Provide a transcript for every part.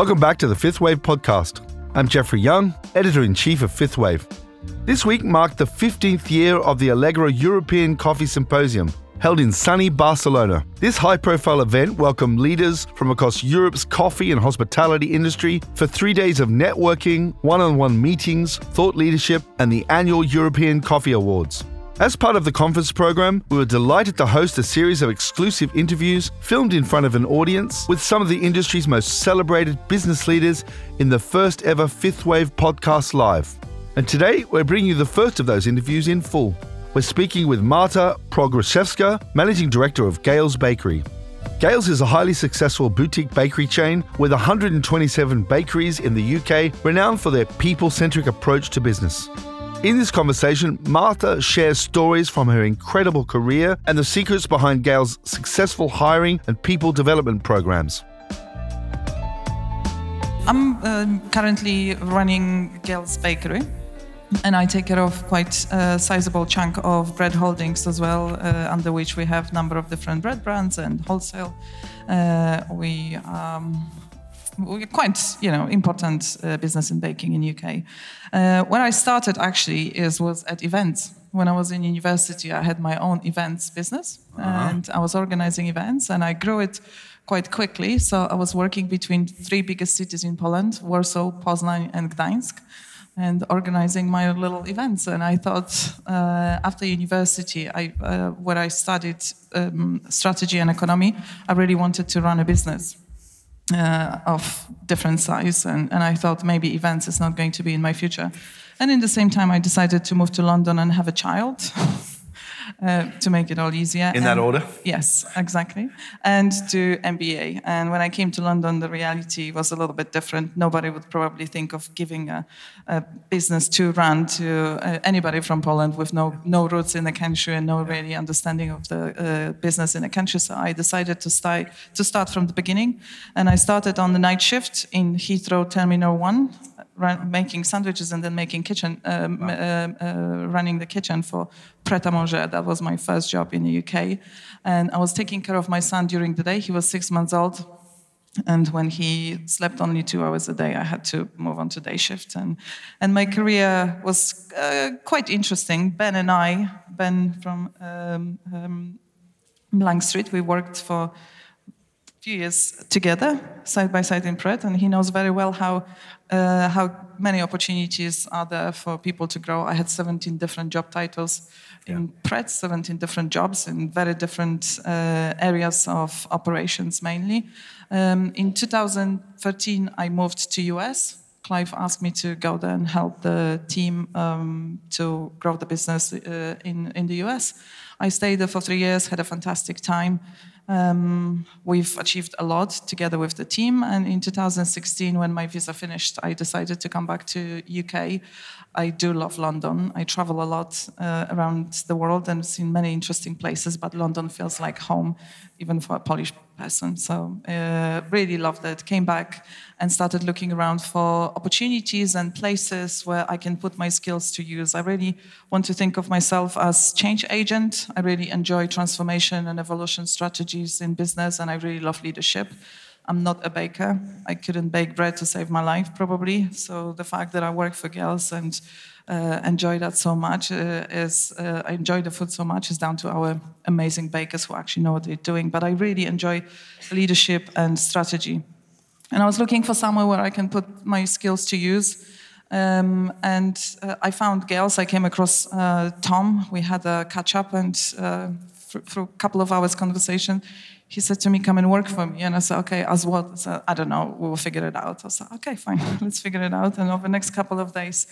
Welcome back to the Fifth Wave podcast. I'm Jeffrey Young, editor in chief of Fifth Wave. This week marked the 15th year of the Allegra European Coffee Symposium, held in sunny Barcelona. This high profile event welcomed leaders from across Europe's coffee and hospitality industry for three days of networking, one on one meetings, thought leadership, and the annual European Coffee Awards. As part of the conference program, we were delighted to host a series of exclusive interviews filmed in front of an audience with some of the industry's most celebrated business leaders in the first ever Fifth Wave podcast live. And today, we're bringing you the first of those interviews in full. We're speaking with Marta Pogroszewska, Managing Director of Gail's Bakery. Gail's is a highly successful boutique bakery chain with 127 bakeries in the UK, renowned for their people centric approach to business. In this conversation, Marta shares stories from her incredible career and the secrets behind Gail's successful hiring and people development programs. I'm uh, currently running Gail's Bakery, and I take care of quite a sizable chunk of bread holdings as well, uh, under which we have a number of different bread brands and wholesale. Uh, we um, quite you know important uh, business in baking in UK. Uh, when I started actually is was at events. When I was in university, I had my own events business, uh-huh. and I was organizing events, and I grew it quite quickly. So I was working between three biggest cities in Poland: Warsaw, Poznań, and Gdańsk and organizing my little events. And I thought uh, after university, I, uh, where I studied um, strategy and economy, I really wanted to run a business uh, of different size, and, and I thought maybe events is not going to be in my future. And in the same time, I decided to move to London and have a child. Uh, to make it all easier. In and, that order? Yes, exactly. And to MBA. And when I came to London, the reality was a little bit different. Nobody would probably think of giving a, a business to run to uh, anybody from Poland with no, no roots in the country and no really understanding of the uh, business in the country. So I decided to start, to start from the beginning. And I started on the night shift in Heathrow Terminal 1 run, making sandwiches and then making kitchen, um, wow. uh, uh, running the kitchen for Pret a Manger. That was my first job in the UK. And I was taking care of my son during the day. He was six months old. And when he slept only two hours a day, I had to move on to day shift. And, and my career was uh, quite interesting. Ben and I, Ben from um, um, Lang Street, we worked for few years together, side by side in Pret, and he knows very well how uh, how many opportunities are there for people to grow. I had 17 different job titles in. Pret, 17 different jobs in very different uh, areas of operations mainly. Um, in 2013, I moved to US. Clive asked me to go there and help the team um, to grow the business uh, in, in the US. I stayed there for three years, had a fantastic time. Um, we've achieved a lot together with the team. And in 2016, when my visa finished, I decided to come back to UK. I do love London. I travel a lot uh, around the world and seen many interesting places, but London feels like home, even for a Polish person. So uh, really loved it. Came back and started looking around for opportunities and places where I can put my skills to use. I really want to think of myself as change agent. I really enjoy transformation and evolution strategies in business, and I really love leadership. I'm not a baker. I couldn't bake bread to save my life, probably. So the fact that I work for Gail's and uh, enjoy that so much uh, is uh, I enjoy the food so much is down to our amazing bakers who actually know what they're doing. But I really enjoy leadership and strategy. And I was looking for somewhere where I can put my skills to use. Um, and uh, I found Gail's. I came across uh, Tom. We had a catch up, and uh, through a couple of hours conversation, he said to me, "Come and work for me." And I said, "Okay, as what?" I said, "I don't know. We will figure it out." I said, "Okay, fine. Let's figure it out." And over the next couple of days,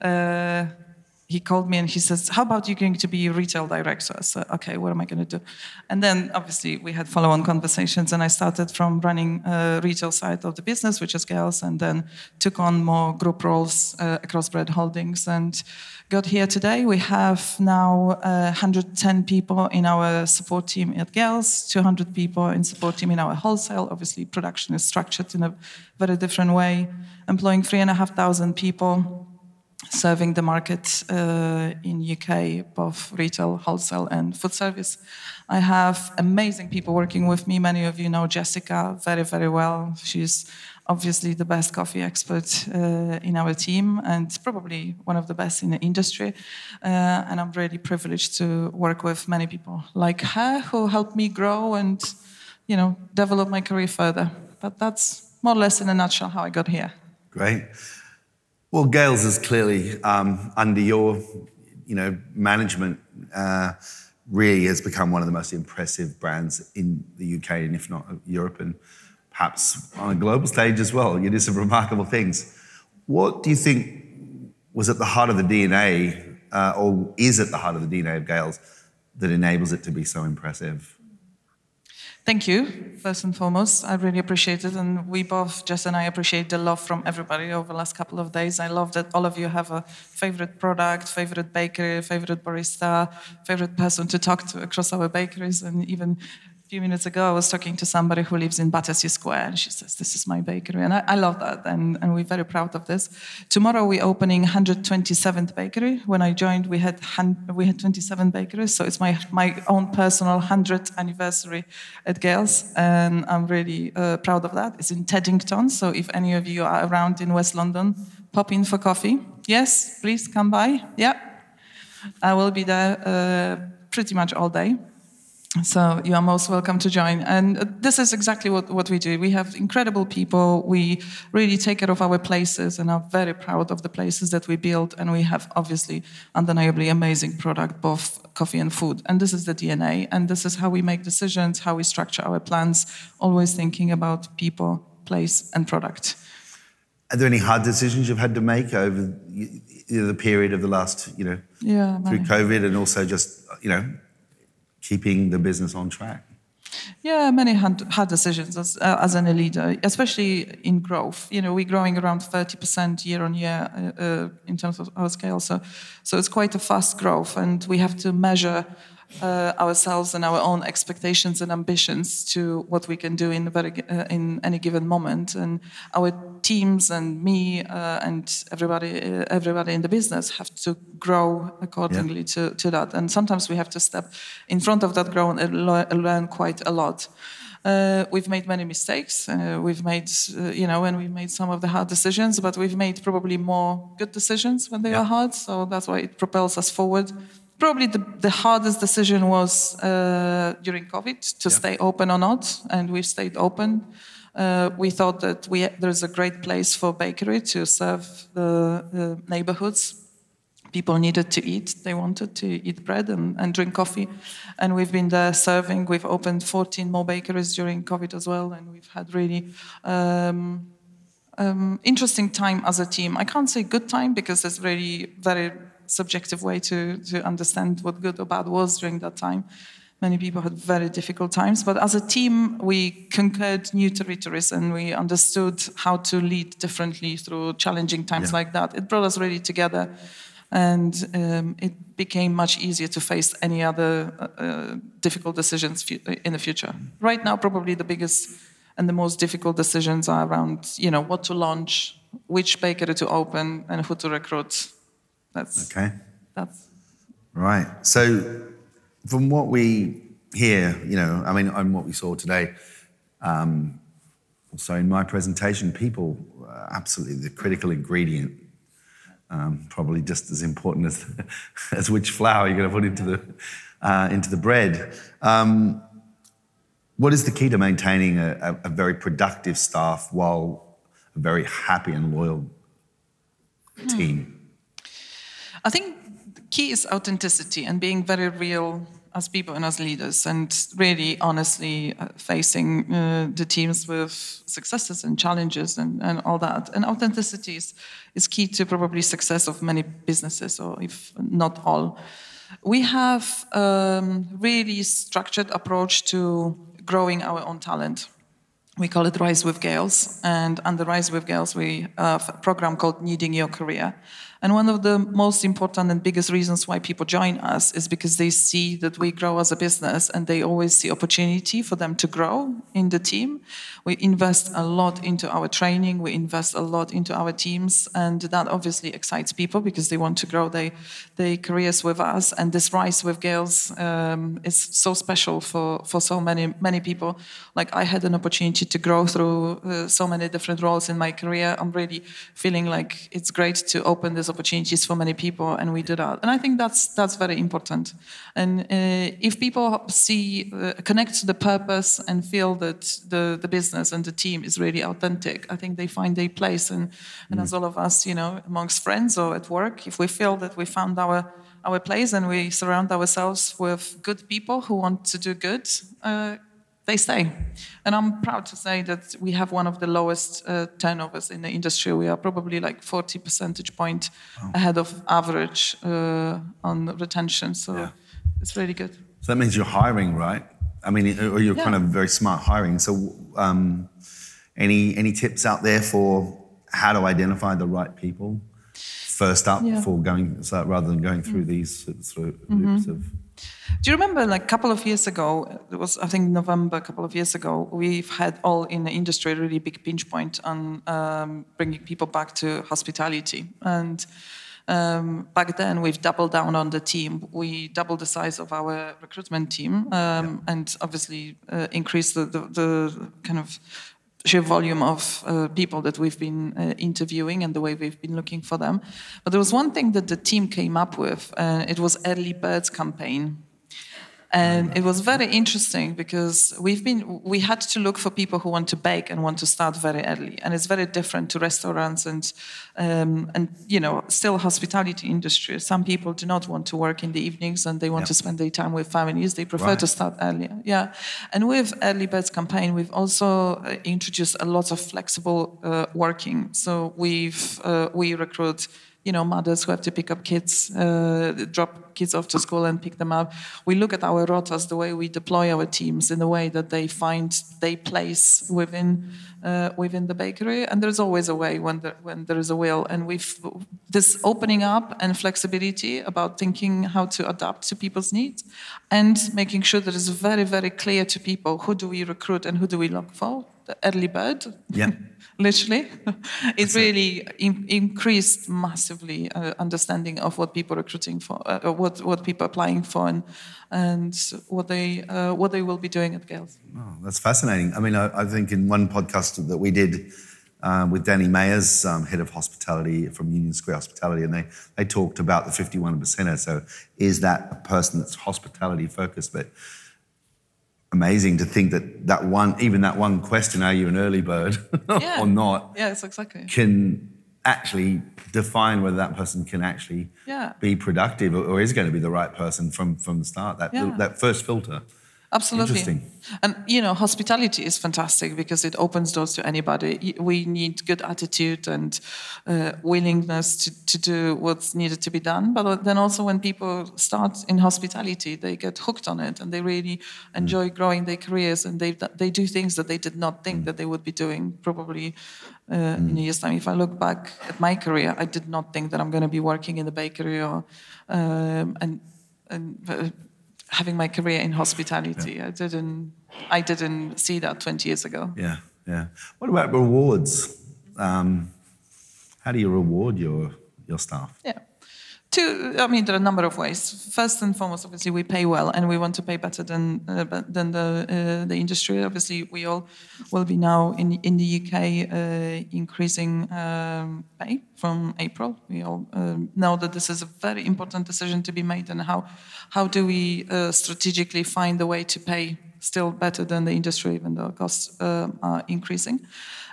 uh, he called me and he says, "How about you going to be retail director?" I said, "Okay, what am I going to do?" And then obviously we had follow-on conversations, and I started from running a retail side of the business, which is Gail's, and then took on more group roles uh, across Bread Holdings and got here today. We have now uh, 110 people in our support team at Gail's, 200 people in support team in our wholesale. Obviously, production is structured in a very different way, employing three and a half thousand people serving the market uh, in UK, both retail, wholesale, and food service. I have amazing people working with me. Many of you know Jessica very, very well. She's obviously the best coffee expert uh, in our team and probably one of the best in the industry. Uh, and I'm really privileged to work with many people like her who helped me grow and, you know, develop my career further. But that's more or less in a nutshell how I got here. Great. Well, Gail's is clearly um, under your, you know, management. Uh, really has become one of the most impressive brands in the UK and if not Europe and perhaps on a global stage as well. You do some remarkable things. What do you think was at the heart of the DNA, uh, or is at the heart of the DNA of Gail's, that enables it to be so impressive? Thank you, first and foremost. I really appreciate it. And we both, Jess and I, appreciate the love from everybody over the last couple of days. I love that all of you have a favorite product, favorite bakery, favorite barista, favorite person to talk to across our bakeries, and even few minutes ago, I was talking to somebody who lives in Battersea Square, and she says, This is my bakery. And I, I love that, and, and, we're very proud of this. Tomorrow, we're opening 127th bakery. When I joined, we had, we had 27 bakeries, so it's my, my own personal 100th anniversary at Gail's, and I'm really uh, proud of that. It's in Teddington, so if any of you are around in West London, pop in for coffee. Yes, please come by. Yeah, I will be there uh, pretty much all day. So you are most welcome to join. And uh, this is exactly what, what we do. We have incredible people. We really take care of our places and are very proud of the places that we build. And we have obviously undeniably amazing product, both coffee and food. And this is the DNA. And this is how we make decisions, how we structure our plans, always thinking about people, place, and product. Are there any hard decisions you've had to make over the period of the last, you know, yeah, through COVID and also just, you know, keeping the business on track? Yeah, many hard decisions as, uh, as an leader, especially in growth. You know, we're growing around 30% year on year uh, uh, in terms of our scale. So, so it's quite a fast growth, and we have to measure uh, ourselves and our own expectations and ambitions to what we can do in, very, uh, in any given moment. And our teams and me uh, and everybody, uh, everybody in the business have to grow accordingly yeah. to, to that. And sometimes we have to step in front of that growth and learn quite a lot. Uh, we've made many mistakes. Uh, we've made, uh, you know, and we've made some of the hard decisions, but we've made probably more good decisions when they yeah. are hard. So that's why it propels us forward probably the, the hardest decision was uh, during COVID to yeah. stay open or not, and we've stayed open. Uh, we thought that we, there's a great place for bakery to serve the, the, neighborhoods. People needed to eat, they wanted to eat bread and, and drink coffee. And we've been there serving. We've opened 14 more bakeries during COVID as well, and we've had really um, um, interesting time as a team. I can't say good time because it's really very subjective way to, to understand what good or bad was during that time. Many people had very difficult times, but as a team, we conquered new territories and we understood how to lead differently through challenging times yeah. like that. It brought us really together, and um, it became much easier to face any other uh, uh difficult decisions in the future. Right now, probably the biggest and the most difficult decisions are around, you know, what to launch, which bakery to open, and who to recruit that's okay. That's right. So, from what we hear, you know, I mean, and what we saw today, um, also in my presentation, people absolutely the critical ingredient. Um, probably just as important as as which flour you're going to put into the uh, into the bread. Um, what is the key to maintaining a, a, very productive staff while a very happy and loyal hmm. team? I think the key is authenticity and being very real as people and as leaders, and really honestly uh, facing uh, the teams with successes and challenges and, and all that. And authenticity is, is key to probably success of many businesses, or if not all. We have a um, really structured approach to growing our own talent. We call it Rise with Gail's, and under Rise with Gail's, we have a program called Kneading Your Career And one of the most important and biggest reasons why people join us is because they see that we grow as a business and they always see opportunity for them to grow in the team. We invest a lot into our training, we invest a lot into our teams, and that obviously excites people because they want to grow their, their careers with us. And this rise with Gail's um, is so special for, for so many, many people. Like I had an opportunity to grow through uh, so many different roles in my career. I'm really feeling like it's great to open this opportunities for many people, and we do that. And I think that's that's very important. And uh, if people see uh, connect to the purpose and feel that the the business and the team is really authentic, I think they find their place. And and mm. as all of us, you know, amongst friends or at work, if we feel that we found our our place and we surround ourselves with good people who want to do good. Uh, they stay. And I'm proud to say that we have one of the lowest uh, turnovers in the industry. We are probably like 40 percentage point wow. ahead of average uh, on retention. So yeah. it's really good. So that means you're hiring, right? I mean, or you're yeah. kind of very smart hiring. So um, any any tips out there for how to identify the right people first up yeah. for going so rather than going through mm. these sort of mm-hmm. of do you remember, like a couple of years ago, it was I think November, a couple of years ago, we've had all in the industry a really big pinch point on um, bringing people back to hospitality. And um, back then, we've doubled down on the team. We doubled the size of our recruitment team, um, yeah. and obviously uh, increased the, the, the, kind of sheer volume of uh, people that we've been uh, interviewing and the way we've been looking for them. But there was one thing that the team came up with. Uh, it was early birds campaign. And it was very interesting because we've been we had to look for people who want to bake and want to start very early, and it's very different to restaurants and um, and you know still hospitality industry. Some people do not want to work in the evenings and they want to spend their time with families. They prefer right. to start earlier. Yeah, and with early birds campaign, we've also uh, introduced a lot of flexible uh, working. So we've uh, we recruit you know, mothers who have to pick up kids, uh, drop kids off to school and pick them up. We look at our rotas, the way we deploy our teams in the way that they find their place within uh, within the bakery. And there's always a way when there, when there is a will. And we've this opening up and flexibility about thinking how to adapt to people's needs and making sure that it's very, very clear to people who do we recruit and who do we look for. The early bird. Yeah. literally. it's really in, increased massively uh, understanding of what people are recruiting for, uh, what what people are applying for, and and what they uh, what they will be doing at Gail's. Oh, that's fascinating. I mean, I, I, think in one podcast that we did. Um, with Danny Meyers, um, head of hospitality from Union Square Hospitality, and they, they talked about the 51 percenter. So, is that a person that's hospitality focused? But amazing to think that that one, even that one question, are you an early bird yeah. or not? Yeah, exactly. Can actually define whether that person can actually yeah. be productive or, or, is going to be the right person from from the start. That yeah. that first filter. Absolutely. And you know, hospitality is fantastic because it opens doors to anybody. We need good attitude and uh, willingness to, to do what's needed to be done. But then also, when people start in hospitality, they get hooked on it and they really enjoy mm. growing their careers and they they do things that they did not think mm. that they would be doing probably uh, mm. in a year's time. If I look back at my career, I did not think that I'm going to be working in the bakery or um, and and. Uh, having my career in hospitality. Yeah. I didn't I didn't see that 20 years ago. Yeah, yeah. What about rewards? Um, how do you reward your your staff? Yeah. Two, I mean, there are a number of ways. First and foremost, obviously, we pay well, and we want to pay better than uh, than the uh, the industry. Obviously, we all will be now in in the UK uh, increasing um, pay from April. We all um, know that this is a very important decision to be made, and how how do we uh, strategically find a way to pay still better than the industry, even though costs uh, are increasing,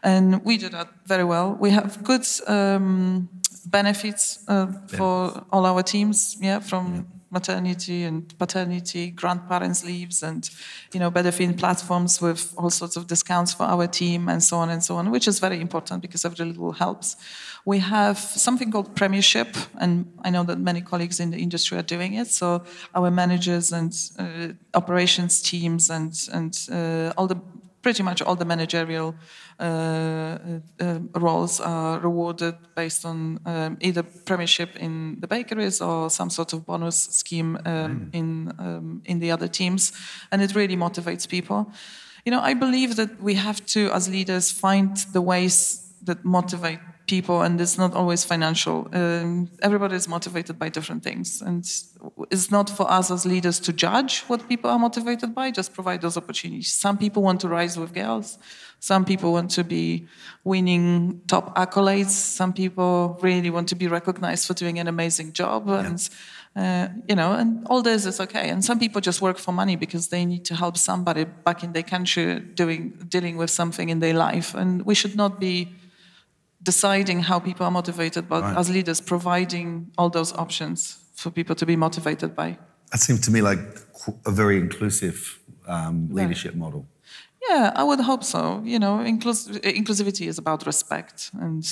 and we do that very well. We have good. Um, benefits uh, for all our teams, yeah, from yeah. maternity and paternity, grandparents' leaves, and you know, benefit platforms with all sorts of discounts for our team and so on and so on, which is very important because every little helps. We have something called Premiership, and I know that many colleagues in the industry are doing it. So our managers and uh, operations teams and and uh, all the pretty much all the managerial roles are rewarded based on um, either premiership in the bakeries or some sort of bonus scheme um, mm. in um, in the other teams, and it really motivates people. You know, I believe that we have to, as leaders, find the ways that motivate people, and it's not always financial. Um, everybody is motivated by different things, and it's not for us as leaders to judge what people are motivated by. Just provide those opportunities. Some people want to rise with Gail's. Some people want to be winning top accolades. Some people really want to be recognized for doing an amazing job, and. Uh, you know, and all this is okay. And some people just work for money because they need to help somebody back in their country doing dealing with something in their life. And we should not be deciding how people are motivated, but right. as leaders, providing all those options for people to be motivated by. That seems to me like a very inclusive um, leadership model. Yeah, I would hope so. You know, inclus- inclusivity is about respect, and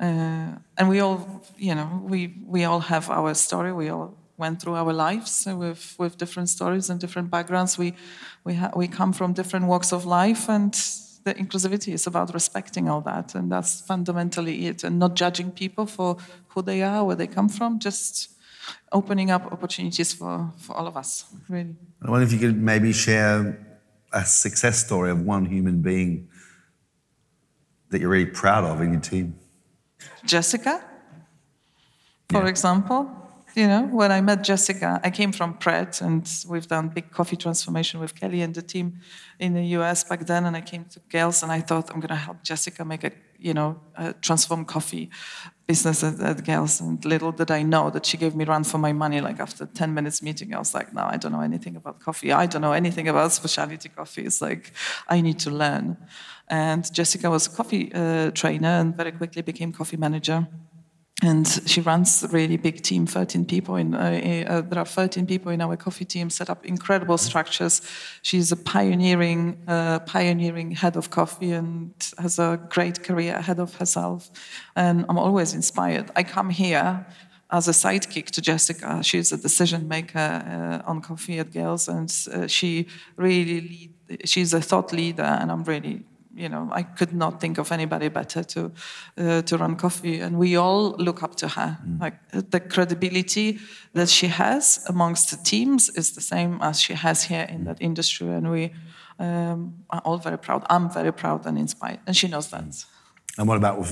uh, and we all, you know, we we all have our story. We all went through our lives with with different stories and different backgrounds. We we ha- we come from different walks of life, and the inclusivity is about respecting all that, and that's fundamentally it, and not judging people for who they are, where they come from, just opening up opportunities for, for all of us, really. I wonder if you could maybe share a success story of one human being that you're really proud of in your team. Jessica, for yeah. example. You know, when I met Jessica, I came from Pret, and we've done big coffee transformation with Kelly and the team in the US back then. And I came to Gail's, and I thought I'm going to help Jessica make a, you know, a transform coffee business at, at Gail's. And little did I know that she gave me run for my money. Like after 10 minutes meeting, I was like, no, I don't know anything about coffee. I don't know anything about specialty coffee. It's like I need to learn. And Jessica was a coffee uh, trainer and very quickly became coffee manager and she runs a really big team 13 people in uh, uh, there are 13 people in our coffee team set up incredible structures. She's a pioneering uh, pioneering head of coffee and has a great career ahead of herself. And i'm always inspired. I come here as a sidekick to Jessica, she's a decision maker uh, on coffee at Gail's, and uh, she really lead, she's a thought leader, and I'm really you know, I could not think of anybody better to uh, to run coffee, and we all look up to her. Mm. Like the credibility that she has amongst the teams is the same as she has here in that industry, and we um, are all very proud. I'm very proud and inspired, and she knows that. And what about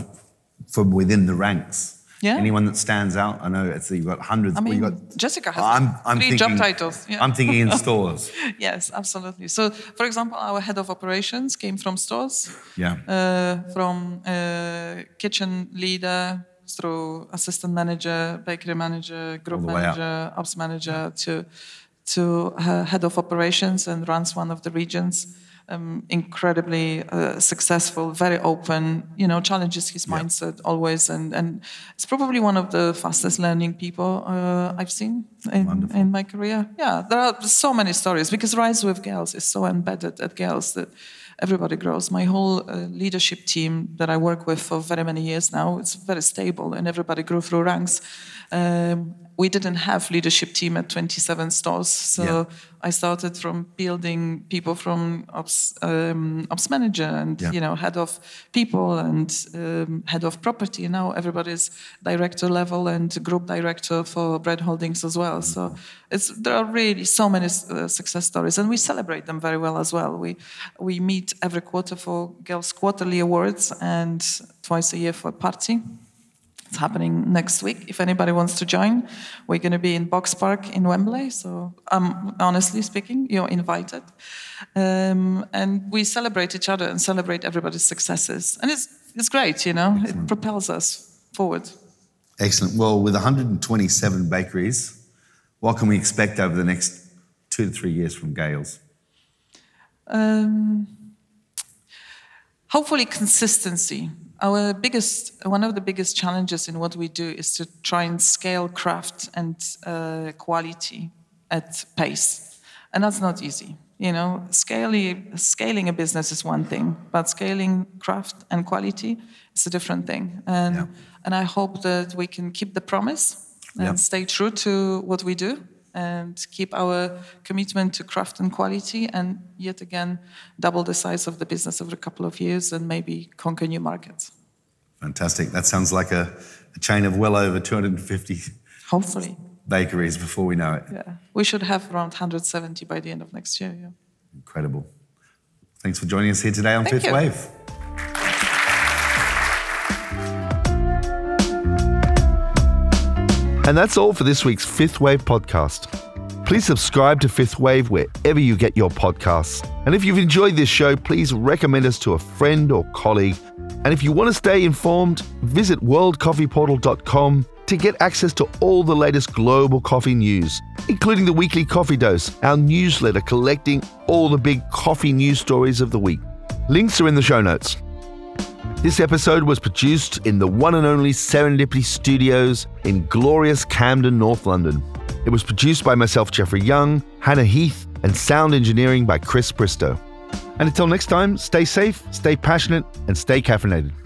from within the ranks? Yeah. Anyone that stands out? I know it's you've got hundreds. I mean, well, got, Jessica has I'm, I'm three thinking, job titles. Yeah. I'm thinking in stores. yes, absolutely. So, for example, our head of operations came from stores. Yeah. Uh, from uh, kitchen leader through assistant manager, bakery manager, group manager, ops manager to to uh, head of operations and runs one of the regions um, incredibly uh, successful, very open, you know, challenges his yeah. mindset always. And, and it's probably one of the fastest learning people uh, I've seen in, in, my career. Yeah, there are so many stories because Rise with Gail's is so embedded at Gail's that everybody grows. My whole uh, leadership team that I work with for very many years now, it's very stable and everybody grew through ranks. Um, we didn't have leadership team at 27 stores. So yeah. I started from building people from ops, um, ops manager and yeah. you know head of people and um, head of property. Now everybody's director level and group director for Bread Holdings as well. So it's there are really so many uh, success stories, and we celebrate them very well as well. We we meet every quarter for Gail's Quarterly Awards and twice a year for a party. It's happening next week. If anybody wants to join, we're going to be in Boxpark in Wembley. So, um, honestly speaking, you're invited. Um, and we celebrate each other and celebrate everybody's successes. And it's, it's great, you know, Excellent. it propels us forward. Excellent. Well, with 127 bakeries, what can we expect over the next two to three years from Gail's? Um, hopefully, consistency our biggest, one of the biggest challenges in what we do is to try and scale craft and uh, quality at pace, and that's not easy. You know, scaling scaling a business is one thing, but scaling craft and quality is a different thing. And yeah. and I hope that we can keep the promise and yeah. stay true to what we do and keep our commitment to craft and quality, and yet again, double the size of the business over a couple of years and maybe conquer new markets. Fantastic. That sounds like a, a chain of well over 250 Hopefully. bakeries before we know it. Yeah. We should have around 170 by the end of next year. Yeah. Incredible. Thanks for joining us here today on Thank Fifth you. Wave. And that's all for this week's Fifth Wave podcast. Please subscribe to Fifth Wave wherever you get your podcasts. And if you've enjoyed this show, please recommend us to a friend or colleague. And if you want to stay informed, visit worldcoffeeportal.com to get access to all the latest global coffee news, including the weekly coffee dose, our newsletter collecting all the big coffee news stories of the week. Links are in the show notes. This episode was produced in the one and only Serendipity Studios in glorious Camden, North London. It was produced by myself, Jeffrey Young, Hannah Heath, and sound engineering by Chris Bristow. And until next time, stay safe, stay passionate, and stay caffeinated.